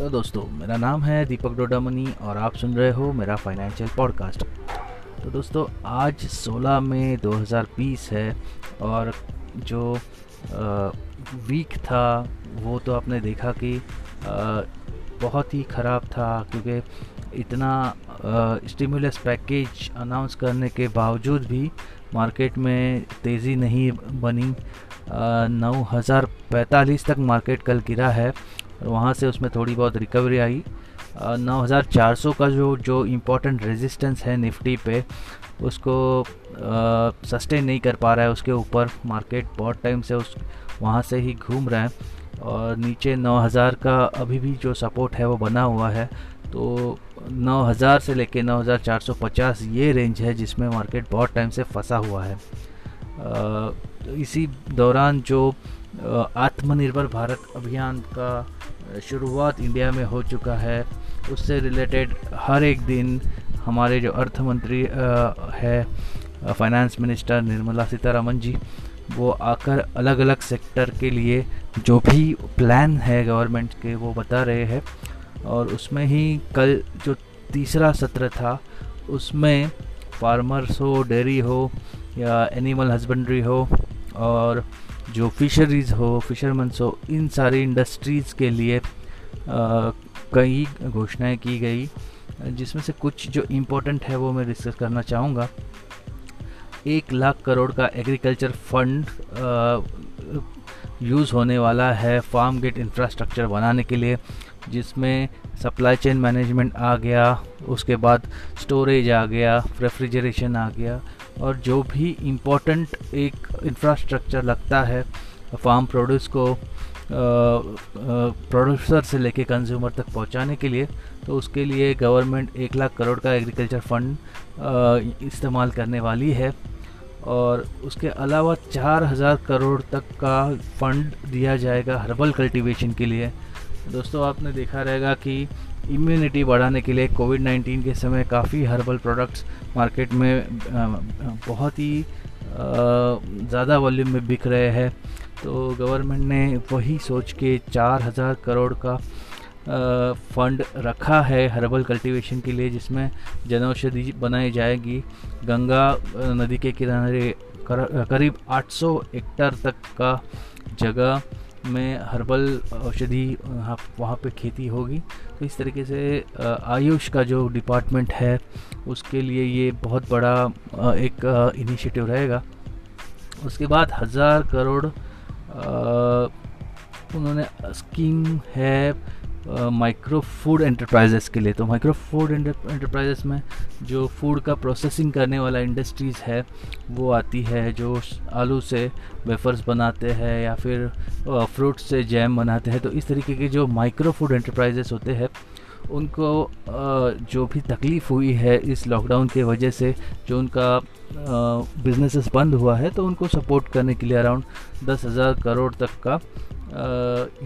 Hello दोस्तों मेरा नाम है दीपक डोडामनी और आप सुन रहे हो मेरा फाइनेंशियल पॉडकास्ट तो दोस्तों आज 16 मई 2020 है और जो वीक था वो तो आपने देखा कि आ, बहुत ही ख़राब था क्योंकि इतना स्टिमुलस पैकेज अनाउंस करने के बावजूद भी मार्केट में तेज़ी नहीं बनी। नौ हज़ार पैंतालीस तक मार्केट कल गिरा है। और वहाँ से उसमें थोड़ी बहुत रिकवरी आई। नौ हज़ार चार सौ का जो जो इम्पोर्टेंट रेजिस्टेंस है निफ्टी पे, उसको सस्टेन नहीं कर पा रहा है। उसके ऊपर मार्केट बहुत टाइम से उस, वहाँ से ही घूम रहा है। और नीचे 9000 का अभी भी जो सपोर्ट है वो बना हुआ है। तो 9000 से लेके 9450 ये रेंज है जिसमें मार्केट बहुत टाइम से फंसा हुआ है। तो इसी दौरान जो आत्मनिर्भर भारत अभियान का शुरुआत इंडिया में हो चुका है। उससे रिलेटेड हर एक दिन हमारे जो अर्थ मंत्री है फाइनेंस मिनिस्टर निर्मला सीतारमन जी, वो आकर अलग अलग सेक्टर के लिए जो भी प्लान है गवर्नमेंट के, वो बता रहे हैं। और उसमें ही कल जो तीसरा सत्र था, उसमें फार्मर्स हो डेयरी हो, या एनिमल हस्बेंड्री हो, और जो फिशरीज़ हो फिशरमैन्स हो, इन सारी इंडस्ट्रीज़ के लिए कई घोषणाएँ की गई, जिसमें से कुछ जो इम्पोर्टेंट है वो मैं डिस्कस करना चाहूँगा। एक लाख करोड़ का एग्रीकल्चर फंड यूज़ होने वाला है फार्म गेट इंफ्रास्ट्रक्चर बनाने के लिए, जिसमें सप्लाई चेन मैनेजमेंट आ गया, उसके बाद स्टोरेज आ गया रेफ्रिजरेशन आ गया और जो भी इम्पोर्टेंट एक इंफ्रास्ट्रक्चर लगता है फार्म प्रोड्यूस को प्रोड्यूसर से लेके कंज्यूमर तक पहुँचाने के लिए तो उसके लिए गवर्नमेंट एक लाख करोड़ का एग्रीकल्चर फंड इस्तेमाल करने वाली है। और उसके अलावा चार हज़ार करोड़ तक का फंड दिया जाएगा हर्बल कल्टीवेशन के लिए। दोस्तों, आपने देखा रहेगा कि इम्यूनिटी बढ़ाने के लिए कोविड 19 के समय काफ़ी हर्बल प्रोडक्ट्स मार्केट में बहुत ही ज़्यादा वॉल्यूम में बिक रहे हैं। तो गवर्नमेंट ने वही सोच के चार हज़ार करोड़ का फंड रखा है हर्बल कल्टीवेशन के लिए, जिसमें जनौषधि बनाई जाएगी। गंगा नदी के किनारे करीब 800 हेक्टर तक का जगह में हर्बल औषधि, वहाँ पे खेती होगी। तो इस तरीके से आयुष का जो डिपार्टमेंट है, उसके लिए ये बहुत बड़ा एक इनिशिएटिव रहेगा। उसके बाद हज़ार करोड़ उन्होंने स्कीम है माइक्रो फ़ूड एंटरप्राइजेस के लिए। तो माइक्रो फ़ूड एंटरप्राइजेस में जो फ़ूड का प्रोसेसिंग करने वाला इंडस्ट्रीज़ है, वो आती है, जो आलू से वेफर्स बनाते हैं या फिर फ्रूट से जैम बनाते हैं। तो इस तरीके के जो माइक्रो फ़ूड एंटरप्राइजेस होते हैं उनको जो भी तकलीफ़ हुई है इस लॉकडाउन के वजह से, जो उनका बिजनेसेस बंद हुआ है तो उनको सपोर्ट करने के लिए अराउंड दस हज़ार करोड़ तक का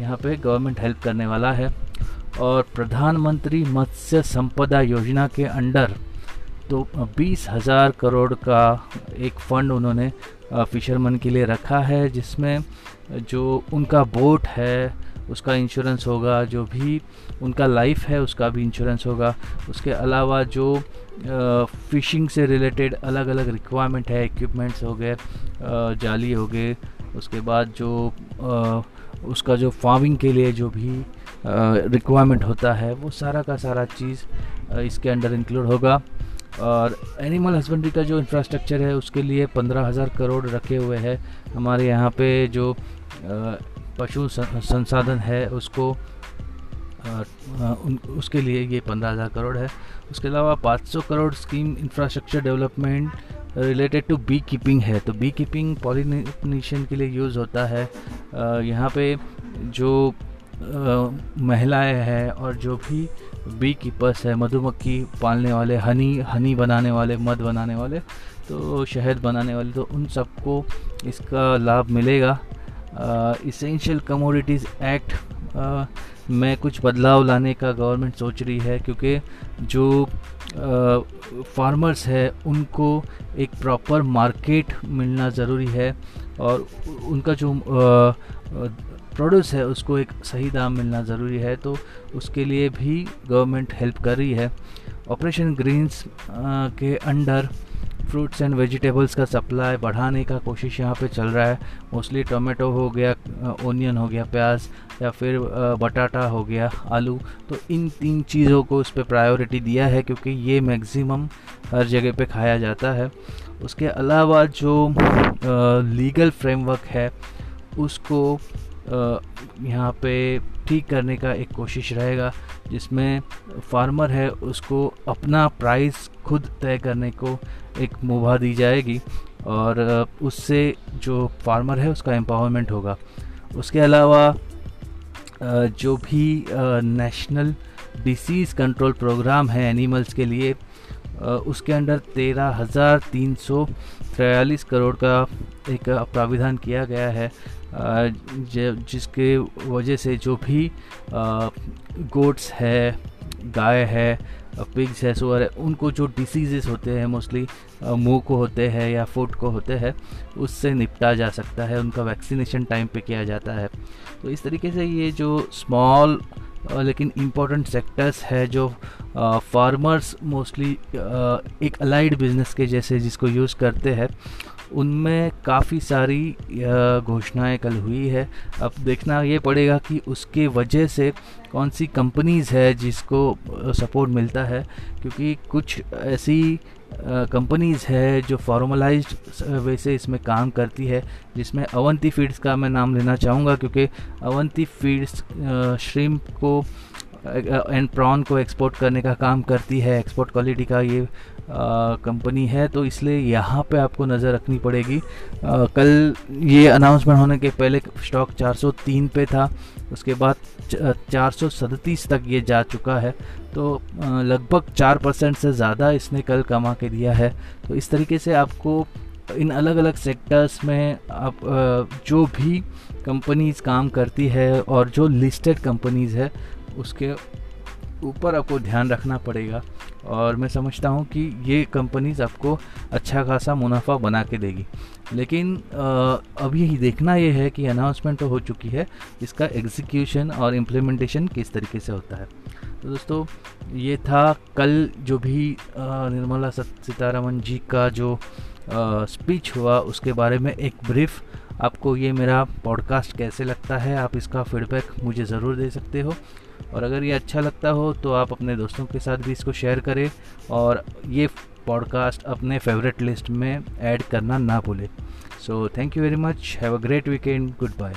यहाँ पे गवर्नमेंट हेल्प करने वाला है। और प्रधानमंत्री मत्स्य संपदा योजना के अंडर तो बीस हज़ार करोड़ का एक फ़ंड उन्होंने फिशरमैन के लिए रखा है, जिसमें जो उनका बोट है उसका इंश्योरेंस होगा जो भी उनका लाइफ है उसका भी इंश्योरेंस होगा। उसके अलावा जो फ़िशिंग से रिलेटेड अलग अलग रिक्वायरमेंट है इक्विपमेंट्स हो गए जाली हो गए। उसके बाद जो आ, उसका जो फ़ार्मिंग के लिए जो भी रिक्वायरमेंट होता है वो सारा का सारा चीज़ इसके अंडर इंक्लूड होगा। और एनिमल हस्बेंड्री का जो इंफ्रास्ट्रक्चर है उसके लिए पंद्रह हज़ार करोड़ रखे हुए हैं। हमारे यहाँ पे जो पशु संसाधन है उसको उन, उसके लिए ये पंद्रह हज़ार करोड़ है। उसके अलावा 500 crore scheme infrastructure development related to be keeping है। तो बी कीपिंग पॉलिनेशन के लिए यूज़ होता है। यहाँ पे जो महिलाएँ हैं और जो भी बी कीपर्स है, मधुमक्खी पालने वाले, हनी हनी बनाने वाले, मध बनाने वाले तो शहद बनाने वाले तो उन सबको इसका लाभ मिलेगा। इसेंशियल कमोडिटीज़ एक्ट में कुछ बदलाव लाने का गवर्नमेंट सोच रही है क्योंकि जो फार्मर्स है, उनको एक प्रॉपर मार्केट मिलना ज़रूरी है और उनका जो प्रोड्यूस है, उसको एक सही दाम मिलना ज़रूरी है तो उसके लिए भी गवर्नमेंट हेल्प कर रही है। ऑपरेशन ग्रीन्स के अंडर फ्रूट्स एंड वेजिटेबल्स का सप्लाई बढ़ाने का कोशिश यहाँ पे चल रहा है। मोस्टली टोमेटो हो गया ओनियन हो गया, प्याज या फिर बटाटा हो गया, आलू। तो इन तीन चीज़ों को उस पर प्रायोरिटी दिया है क्योंकि ये मैक्सिमम हर जगह पे खाया जाता है। उसके अलावा जो लीगल फ्रेमवर्क है, उसको यहाँ पे ठीक करने का एक कोशिश रहेगा, जिसमें फार्मर है, उसको अपना प्राइस खुद तय करने को एक मुभा दी जाएगी और उससे जो फार्मर है, उसका एम्पावरमेंट होगा। उसके अलावा जो भी नेशनल डिसीज़ कंट्रोल प्रोग्राम है एनिमल्स के लिए उसके अंडर तेरह हज़ार तीन सौ तिरयालीस करोड़ का एक प्राविधान किया गया है। जिसके वजह से जो भी गोट्स है, गाय है पिग्स है सुअर है, उनको जो डिसीजेस होते हैं मोस्टली मुँह को होते हैं या फुट को होते हैं, उससे निपटा जा सकता है। उनका वैक्सीनेशन टाइम पे किया जाता है। तो इस तरीके से ये जो स्मॉल लेकिन इम्पोर्टेंट सेक्टर्स है जो फार्मर्स मोस्टली एक अलाइड बिज़नेस के जैसे जिसको यूज़ करते हैं, उनमें काफ़ी सारी घोषणाएँ कल हुई है। अब देखना ये पड़ेगा कि उसके वजह से कौन सी कंपनीज़ है जिसको सपोर्ट मिलता है, क्योंकि कुछ ऐसी कंपनीज़ है जो फॉर्मलाइज वे से इसमें काम करती है, जिसमें अवंती फीड्स का मैं नाम लेना चाहूँगा, क्योंकि अवंती फीड्स श्रिम को एंड प्रॉन को एक्सपोर्ट करने का काम करती है एक्सपोर्ट क्वालिटी का ये कंपनी है तो इसलिए यहाँ पे आपको नज़र रखनी पड़ेगी। आ, कल ये अनाउंसमेंट होने के पहले स्टॉक 403 पे था उसके बाद चार तक ये जा चुका है। तो लगभग चार परसेंट से ज़्यादा इसने कल कमा के दिया है। तो इस तरीके से आपको इन अलग अलग सेक्टर्स में आप जो भी कंपनीज़ काम करती है और जो लिस्टेड कंपनीज़ है उसके ऊपर आपको ध्यान रखना पड़ेगा। और मैं समझता हूँ कि ये कंपनीज़ आपको अच्छा खासा मुनाफा बना के देगी। लेकिन अब यही देखना ये है कि अनाउंसमेंट तो हो चुकी है, इसका एग्जीक्यूशन और इम्प्लीमेंटेशन किस तरीके से होता है। तो दोस्तों, ये था कल जो भी निर्मला सीतारमन जी का जो स्पीच हुआ, उसके बारे में एक ब्रीफ आपको ये मेरा पॉडकास्ट कैसे लगता है, आप इसका फीडबैक मुझे ज़रूर दे सकते हो। और अगर ये अच्छा लगता हो तो आप अपने दोस्तों के साथ भी इसको शेयर करें और ये पॉडकास्ट अपने फेवरेट लिस्ट में ऐड करना ना भूलें। So thank you very much have a great weekend goodbye